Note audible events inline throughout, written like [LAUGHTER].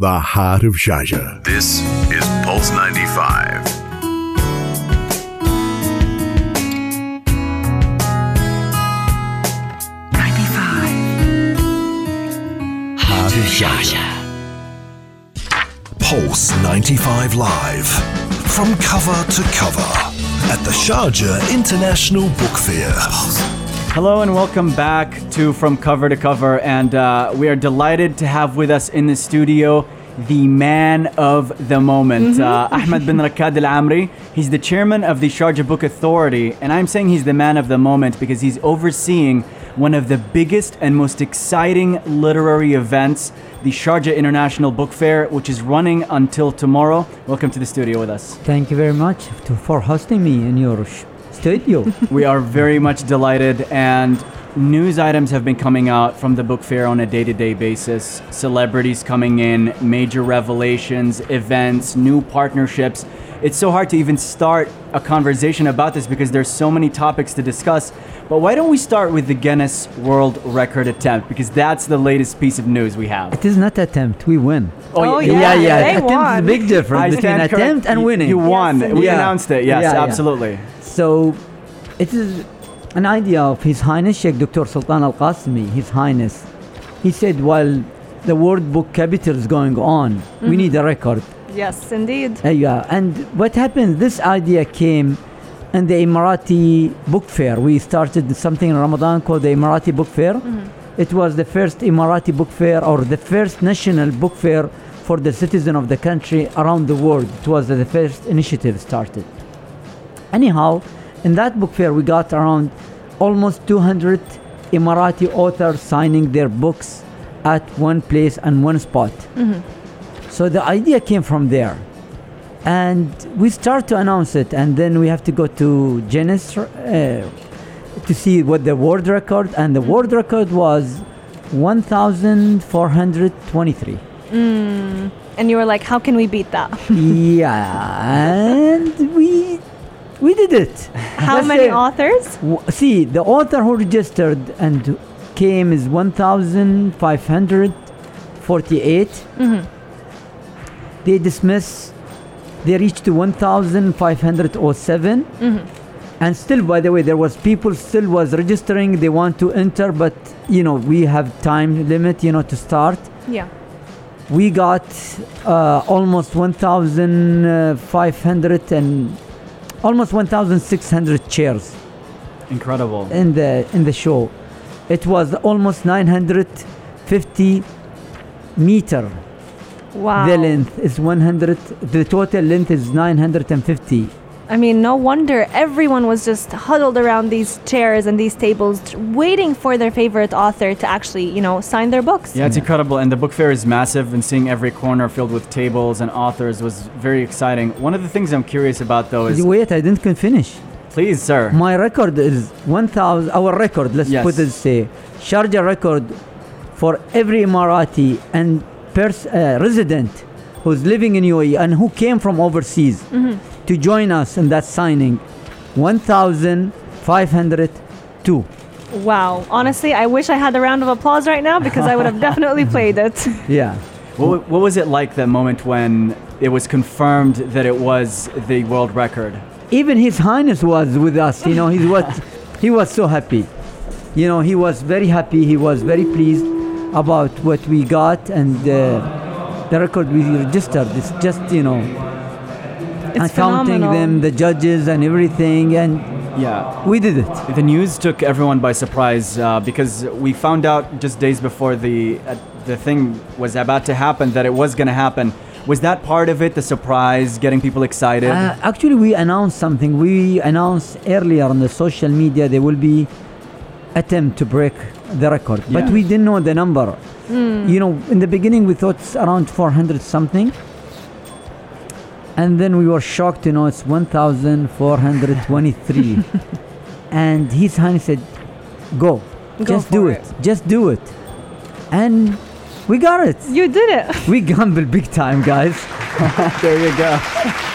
the heart of Sharjah. This is Pulse 95. Heart of Sharjah. Pulse 95 Live. From cover to cover. At the Sharjah International Book Fair. Hello and welcome back to From Cover to Cover, and uh, we are delighted to have with us in the studio the man of the moment, uh, Ahmed bin Rakad Al Amri. He's the chairman of the Sharjah Book Authority, and I'm saying he's the man of the moment because he's overseeing one of the biggest and most exciting literary events, the Sharjah International Book Fair, which is running until tomorrow. Welcome to the studio with us. Thank you very much to, for hosting me in your sh- studio. [LAUGHS] We are very much delighted, and news items have been coming out from the book fair on a day to day basis. Celebrities coming in, major revelations, events, new partnerships. It's so hard to even start a conversation about this because there's so many topics to discuss. But why don't we start with the Guinness World Record attempt? Because that's the latest piece of news we have. it is not attempt, we win. Oh, yeah. yeah. yeah. they attempt is a won. big difference I between attempt correct. and winning. You won. Yes, we Yeah. announced it. Yes, Yeah, yeah. absolutely. So, it is an idea of His Highness Sheikh Dr. Sultan Al Qasimi, His Highness. He said, while the World Book Capital is going on, we need a record. Yes, indeed. Uh, yeah, and what happened? This idea came in the Emirati Book Fair. We started something in Ramadan called the Emirati Book Fair. It was the first Emirati Book Fair or the first national book fair for the citizen of the country around the world. It was the first initiative started. Anyhow, in that book fair, we got around almost 200 Emirati authors signing their books at one place and one spot. So the idea came from there. And we start to announce it, and then we have to go to Guinness uh, to see what the world record, and the world record was 1,423. And you were like, how can we beat that? [LAUGHS] yeah, and we we did it. [LAUGHS] How Let's many say- authors? W- See, the author who registered and came is 1,548. Mm-hmm. They dismiss, they reached to 1,507. Mm-hmm. And still, by the way, there was people still was registering. They want to enter, but you know we have time limit, you know, to start. Yeah. We got uh, almost 1,500 and almost 1,600 chairs Incredible. in the in the show. It was almost 950 meter. Wow. The length is 100. The total length is 950. I mean, no wonder everyone was just huddled around these chairs and these tables, waiting for their favorite author to actually, you know, sign their books. Yeah, it's incredible. And the book fair is massive, and seeing every corner filled with tables and authors was very exciting. One of the things I'm curious about, though, is Wait, I didn't finish. please, sir. My record is 1,000. Our record, let's Yes. put it say, Sharjah record for every Emirati and pers- uh, resident who's living in UAE and who came from overseas to join us in that signing 1,502. Wow. Honestly, I wish I had a round of applause right now because I would have [LAUGHS] definitely played it. [LAUGHS] Yeah. What, what was it like that moment when it was confirmed that it was the world record? Even His Highness was with us. You know, he was, he was so happy. You know, he was very happy. He was very pleased about what we got and uh, the record we registered. It's just, you know, It's counting phenomenal. them, the judges and everything, and Yeah. we did it. The news took everyone by surprise uh, because we found out just days before the uh, the thing was about to happen that it was going to happen. Was that part of it, the surprise, getting people excited? Uh, actually, we announced something. We announced earlier on the social media there will be attempt to break the record, but we didn't know the number. You know, in the beginning we thought it's around 400 something, and then we were shocked you know it's 1,423. [LAUGHS] and His Highness said, "Go, Go just do for it. just do it," and we got it. You did it. We gamble big time, guys. [LAUGHS] there you go. [LAUGHS]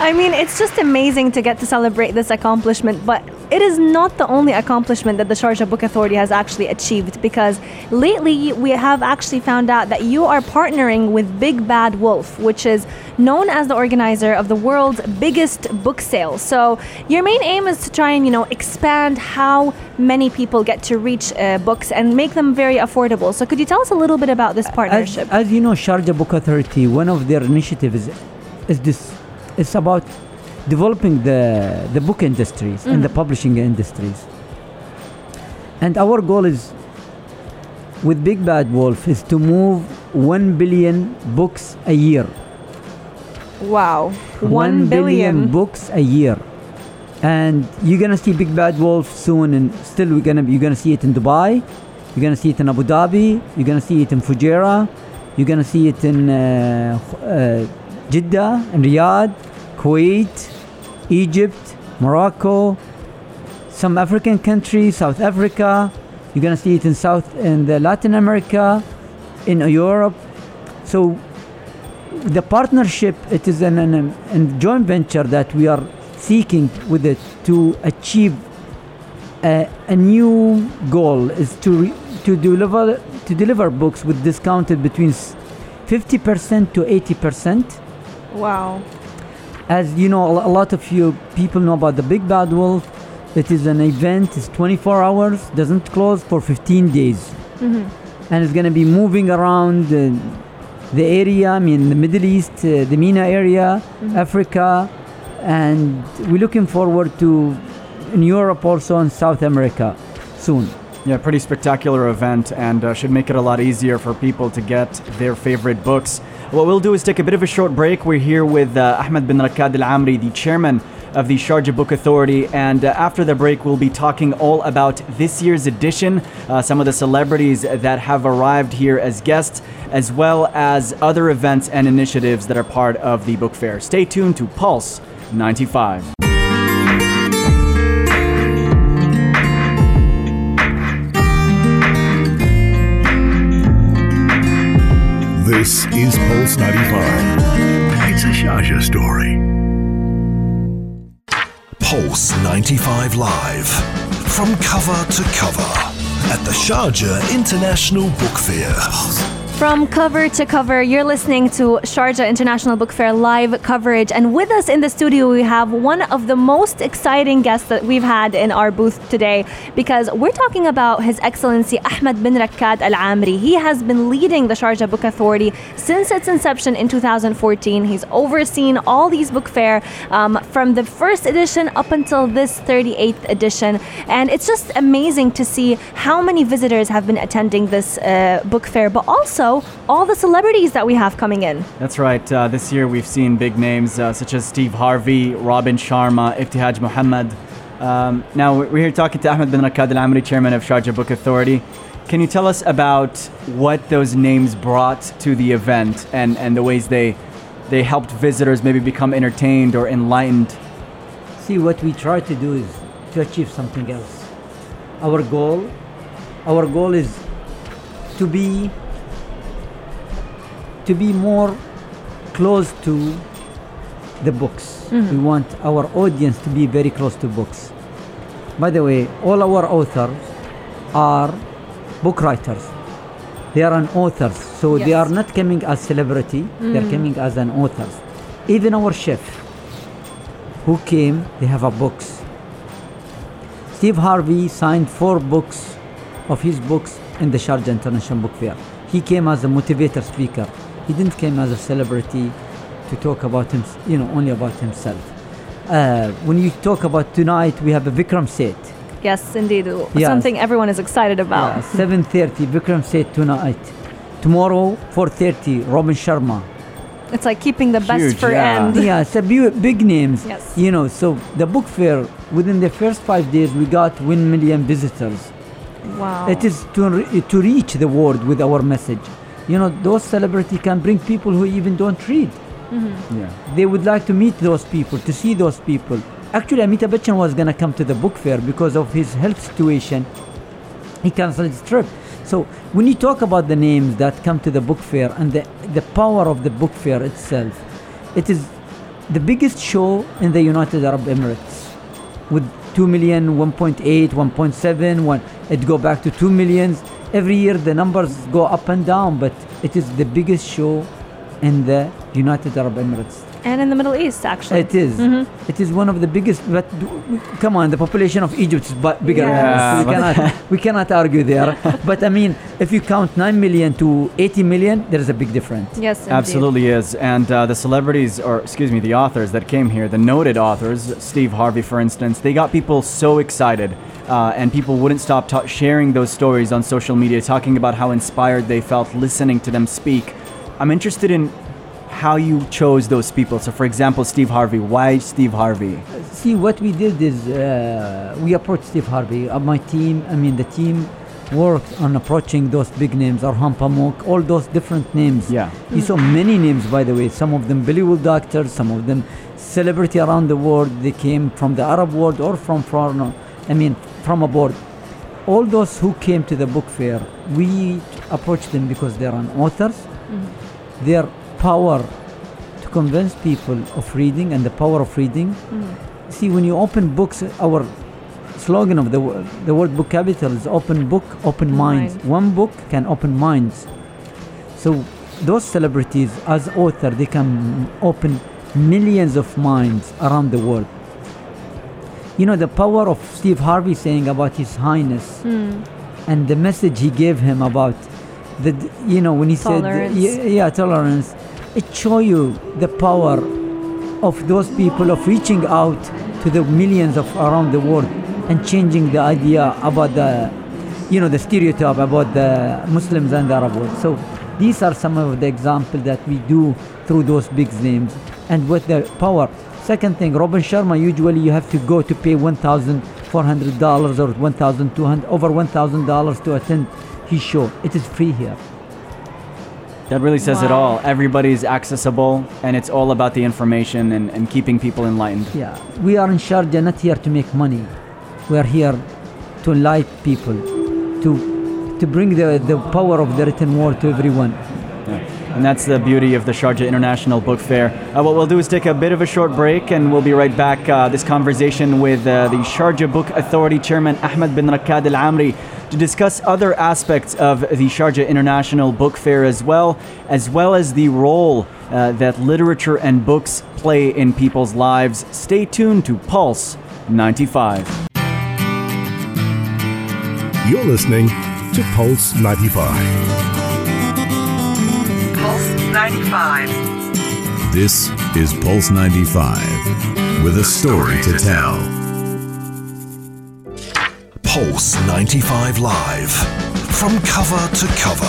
I mean, it's just amazing to get to celebrate this accomplishment, but it is not the only accomplishment that the Sharjah Book Authority has actually achieved because lately we have actually found out that you are partnering with Big Bad Wolf, which is known as the organizer of the world's biggest book sale. So, your main aim is to try and, you know, expand how many people get to reach uh, books and make them very affordable. So, could you tell us a little bit about this As, partnership? as you know, Sharjah Book Authority, one of their initiatives is this. It's about developing the the book industries and the publishing industries. And our goal is, with Big Bad Wolf, is to move one billion books a year. wow. One billion billion. books a year. And you're gonna see Big Bad Wolf soon, and still we're gonna you're gonna see it in Dubai, you're gonna see it in Abu Dhabi, you're gonna see it in Fujairah, you're gonna see it in uh, uh, Jeddah, in Riyadh, Kuwait, Egypt, Morocco, some African countries, South Africa. You're gonna see it in South in the Latin America, in Europe. So the partnership it is an, an, an joint venture that we are seeking with it to achieve a, a new goal is to re, to deliver to deliver books with discounted between 50% to 80% Wow. As you know a lot of you people know about the big bad wolf. It is an event it's 24 hours doesn't close for 15 days. And it's going to be moving around uh, the area i mean the middle east uh, the MENA area africa and we're looking forward to in europe also and south america soon. Yeah, pretty spectacular event and uh, should make it a lot easier for people to get their favorite books. What we'll do is take a bit of a short break. We're here with uh, Ahmed bin Rakad Al Amri, the chairman of the Sharjah Book Authority. And uh, after the break, we'll be talking all about this year's edition, uh, some of the celebrities that have arrived here as guests, as well as other events and initiatives that are part of the book fair. Stay tuned to Pulse 95. Is Pulse 95. It's a Sharjah story. Pulse 95 Live. From cover to cover. At the Sharjah International Book Fair. From cover to cover, you're listening to Sharjah International Book Fair live coverage. And with us in the studio, we have one of the most exciting guests that we've had in our booth today because we're talking about His Excellency Ahmed bin Rakkad Al Amri. He has been leading the Sharjah Book Authority since its inception in 2014. He's overseen all these book fair um, from the first edition up until this 38th edition. And it's just amazing to see how many visitors have been attending this uh, book fair, but also all the celebrities that we have coming in. That's right. Uh, this year we've seen big names uh, such as Steve Harvey, Robin Sharma, Ibtihaj Muhammad. Um, now we're here talking to Ahmed bin Rakad Al Amri, chairman of Sharjah Book Authority. Can you tell us about what those names brought to the event and, and the ways they they helped visitors maybe become entertained or enlightened? see what we try to do is to achieve something else our goal our goal is to be to be more close to the books. Mm-hmm. We want our audience to be very close to books. By the way all our authors are book writers. They are an authors so they are not coming as celebrity. They are mm. coming as an authors. Even our chef who came, they have a books. Steve Harvey signed four books of his books in the Sharjah International Book Fair. He came as a motivator speaker. He didn't came as a celebrity to talk about him, you know, only about himself. Uh, when you talk about tonight, we have a Vikram Seth. Yes, indeed. Yes. Something everyone is excited about. Uh, 7.30, Vikram Seth tonight. Tomorrow, 4.30, Robin Sharma. It's like keeping the best for yeah. end. yeah, it's a bu- big names. Yes. You know, so the book fair, within the first five days, we got 1 million visitors. Wow. It is to, re- to reach the world with our message. You know, those celebrity can bring people who even don't read. Mm-hmm. Yeah. They would like to meet those people, to see those people. Actually, Amitabh Bachchan was going to come to the book fair because of his health situation. He canceled his trip. So when you talk about the names that come to the book fair and the, the power of the book fair itself, it is the biggest show in the United Arab Emirates with 2 million, 1.8, 1.7, one, it go back to 2 millions. Every year the numbers go up and down, but it is the biggest show in the United Arab Emirates. And in the Middle East, actually. It is. It is one of the biggest. But come on, the population of Egypt is bu- bigger. than Yes. we cannot. [LAUGHS] we cannot argue there. but I mean, if you count nine million to 80 million, there is a big difference. yes, indeed. Absolutely is. And uh, the celebrities, or excuse me, the authors that came here, the noted authors, Steve Harvey, for instance, they got people so excited. Uh, and people wouldn't stop ta- sharing those stories on social media, talking about how inspired they felt listening to them speak. I'm interested in how you chose those people. So, for example, Steve Harvey. Why Steve Harvey? See, what we did is uh, we approached Steve Harvey. Uh, my team, I mean, the team worked on approaching those big names, Orhan Pamuk, all those different names. Yeah. You saw many names, by the way. Some of them Bollywood actors, some of them celebrity around the world. They came from the Arab world or from foreign, I mean, from abroad. All those who came to the book fair, we approached them because they are authors. Their power to convince people of reading and the power of reading. Mm. See, when you open books, our slogan of the the word book capital is open book, open minds. Mind. One book can open minds. So those celebrities, as author, they can open millions of minds around the world. You know the power of Steve Harvey saying about His Highness hmm. and the message he gave him about the you know when he Tolerance. said yeah, yeah tolerance it show you the power of those people of reaching out to the millions of around the world and changing the idea about the you know the stereotype about the muslims and the arab world. So these are some of the examples that we do through those big names and with the power. Second thing robin sharma usually you have to go to pay 1400 dollars or 1200 over 1000 dollars to attend his show. It is free here That really says it Wow. all. Everybody's accessible, and it's all about the information and, and keeping people enlightened. Yeah, we are in Sharjah not here to make money. We are here to enlighten people, to to bring the, the power of the written word to everyone. Yeah. And that's the beauty of the Sharjah International Book Fair. Uh, what we'll do is take a bit of a short break and we'll be right back. Uh, this conversation with uh, the Sharjah Book Authority Chairman Ahmed bin Rakad Al Amri to discuss other aspects of the Sharjah International Book Fair as well, as well as the role uh, that literature and books play in people's lives. Stay tuned to Pulse 95. You're listening to Pulse 95. Pulse 95. This is Pulse 95 with a story to tell. Pulse 95 Live. From cover to cover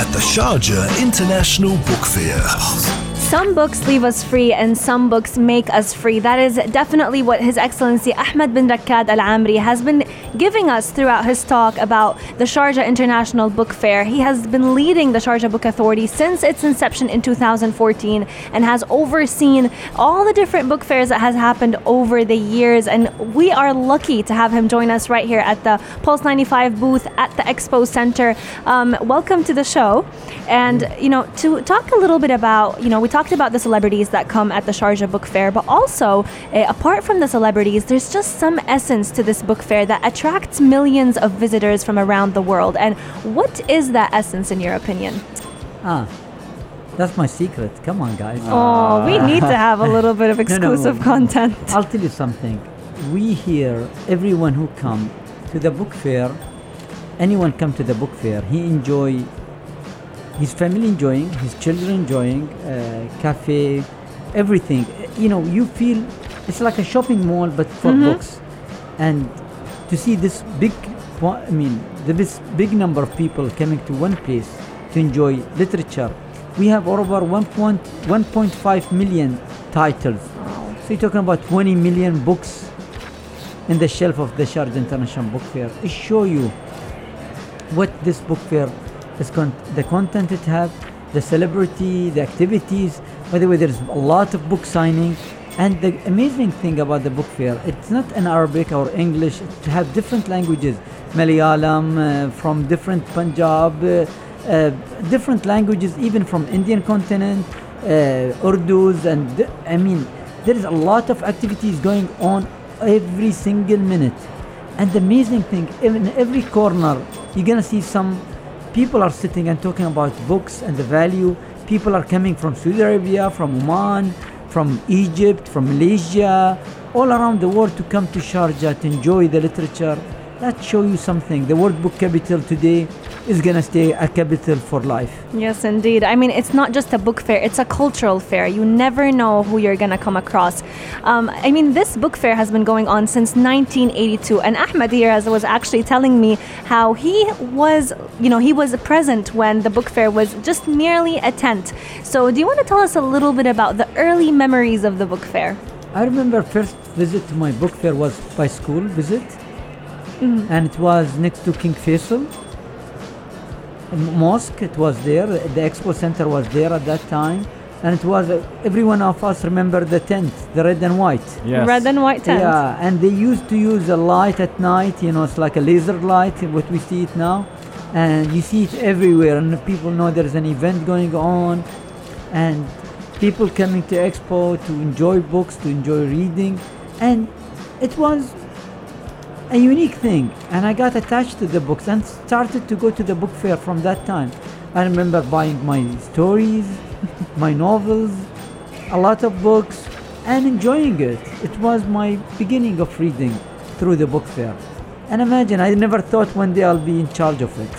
at the Sharjah International Book Fair. Some books leave us free and some books make us free. That is definitely what His Excellency Ahmed bin Rakkad Al Amri has been giving us throughout his talk about the Sharjah International Book Fair. He has been leading the Sharjah Book Authority since its inception in 2014 and has overseen all the different book fairs that has happened over the years. And we are lucky to have him join us right here at the Pulse 95 booth at the Expo Center. Um, welcome to the show. And, you know, to talk a little bit about, you know, we talked about the celebrities that come at the Sharjah Book Fair, but also, uh, apart from the celebrities, there's just some essence to this book fair that attracts millions of visitors from around the world. And what is that essence, in your opinion? Ah, that's my secret. Come on, guys. Oh, we need to have a little bit of [LAUGHS] No, no. exclusive content. I'll tell you something. We here, everyone who come to the book fair, anyone come to the book fair, he enjoy, his family enjoying, his children enjoying, uh, cafe, everything. You know, you feel it's like a shopping mall but for books, and to see this big, I mean, the this big number of people coming to one place to enjoy literature. We have over 1. 1.5 million titles. So you're talking about 20 million books in the shelf of the Sharjah International Book Fair. It show you what this book fair con- the content it have, the celebrity, the activities. By the way, there's a lot of book signing. And the amazing thing about the book fair, it's not in Arabic or English. It have different languages, Malayalam, uh, from different Punjab, uh, uh, different languages, even from Indian continent, uh, Urdu's, and I mean, There is a lot of activities going on every single minute. And the amazing thing, in every corner, you're gonna see some people are sitting and talking about books and the value. People are coming from Saudi Arabia, from Oman, from Egypt, from Malaysia, all around the world to come to Sharjah to enjoy the literature. That show you something. The World Book Capital today is gonna stay a capital for life. Yes, indeed. I mean, it's not just a book fair, it's a cultural fair. You never know who you're going to come across. Um, I mean, this book fair has been going on since 1982. And Ahmed here was actually telling me how he was, you know, he was present when the book fair was just merely a tent. So, do you want to tell us a little bit about the early memories of the book fair? I remember first visit to my book fair was by school visit, and it was next to King Faisal mosque. It was there. The expo center was there at that time, and it was uh, every one of us remember the tent, the red and white. Yes. Red and white tent. Yeah, and they used to use a light at night. You know, it's like a laser light, what we see it now, and you see it everywhere, and people know there's an event going on, and people coming to expo to enjoy books, to enjoy reading, and it was a unique thing. And I got attached to the books and started to go to the book fair from that time. I remember buying my stories, [LAUGHS] my novels, a lot of books, and enjoying it. It was my beginning of reading through the book fair. And imagine, I never thought one day I'll be in charge of it.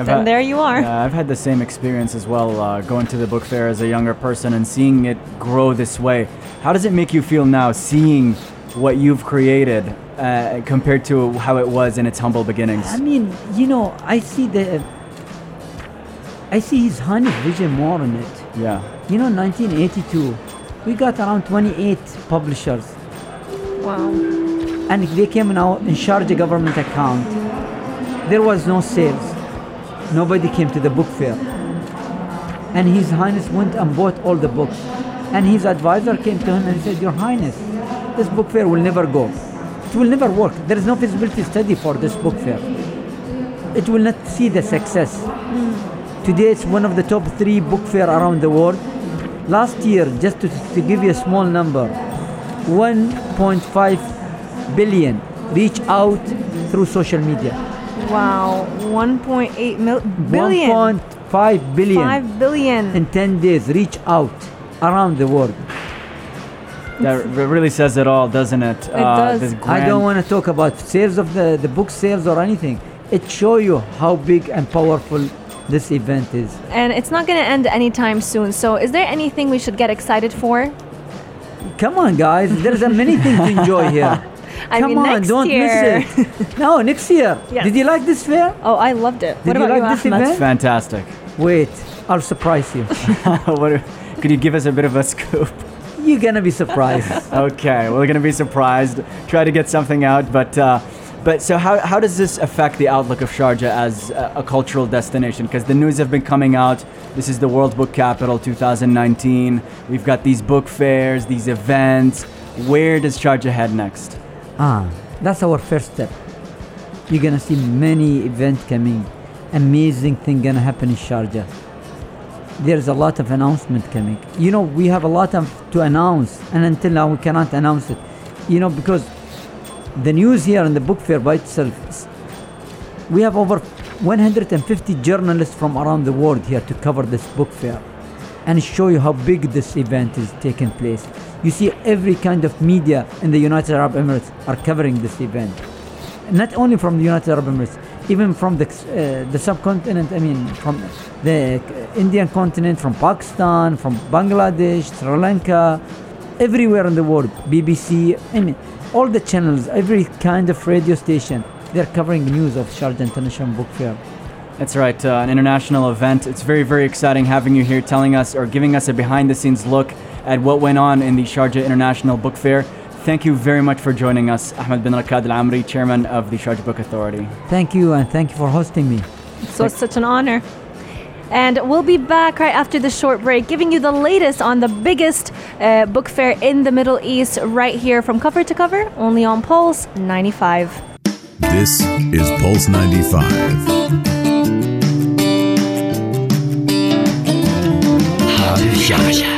I've Then had- there you are. Yeah, I've had the same experience as well, uh, going to the book fair as a younger person and seeing it grow this way. How does it make you feel now, seeing what you've created uh, compared to how it was in its humble beginnings? I mean, you know, I see the, I see his honey vision more in it. Yeah. You know, 1982, we got around 28 publishers, Wow. and they came in our in Sharjah government account. There was no sales. Nobody came to the book fair. And His Highness went and bought all the books. And his advisor came to him and said, Your Highness, this book fair will never go. It will never work. There is no feasibility study for this book fair. It will not see the success. Today it's one of the top three book fair around the world. Last year, just to, to give you a small number, 1.5 billion reach out through social media. Wow. 1.8 mil- billion. 1.5 billion 5 billion. in 10 days reach out around the world. That r- really says it all, doesn't it? It uh, does. This I don't want to talk about sales of the, the book sales or anything. It show you how big and powerful this event is. And it's not going to end anytime soon. So, is there anything we should get excited for? Come on, guys. There's a many things to enjoy here. [LAUGHS] I Come mean, on, next don't year. miss it. [LAUGHS] no, next year. Yes. Did you like this fair? Oh, I loved it. Did what you about like you, this Ahmed? event? Fantastic. Wait, I'll surprise you. [LAUGHS] what, could you give us a bit of a scoop? You're gonna be surprised. [LAUGHS] Okay, we're gonna be surprised. Try to get something out, but uh, but so how, how does this affect the outlook of Sharjah as a, a cultural destination? Because the news have been coming out. This is the World Book Capital 2019. We've got these book fairs, these events. Where does Sharjah head next? ah, that's our first step. You're gonna see many events coming. Amazing thing gonna happen in Sharjah. There's a lot of announcement coming. You know, we have a lot of to announce, and until now we cannot announce it. You know, because the news here in the book fair by itself, we have over 150 journalists from around the world here to cover this book fair and show you how big this event is taking place. You see, every kind of media in the United Arab Emirates are covering this event. Not only from the United Arab Emirates, even from the, uh, the subcontinent, I mean, from the Indian continent, from Pakistan, from Bangladesh, Sri Lanka, everywhere in the world, BBC, I mean, all the channels, every kind of radio station, they're covering news of Sharjah International Book Fair. That's right, uh, an international event. It's very, very exciting having you here telling us or giving us a behind the scenes look at what went on in the Sharjah International Book Fair. Thank you very much for joining us, Ahmed bin Rakad Al Amri, Chairman of the Sharjah Book Authority. Thank you, and thank you for hosting me. So it's such an honor. And we'll be back right after the short break, giving you the latest on the biggest uh, book fair in the Middle East, right here from cover to cover, only on Pulse 95. This is Pulse 95. Sharjah.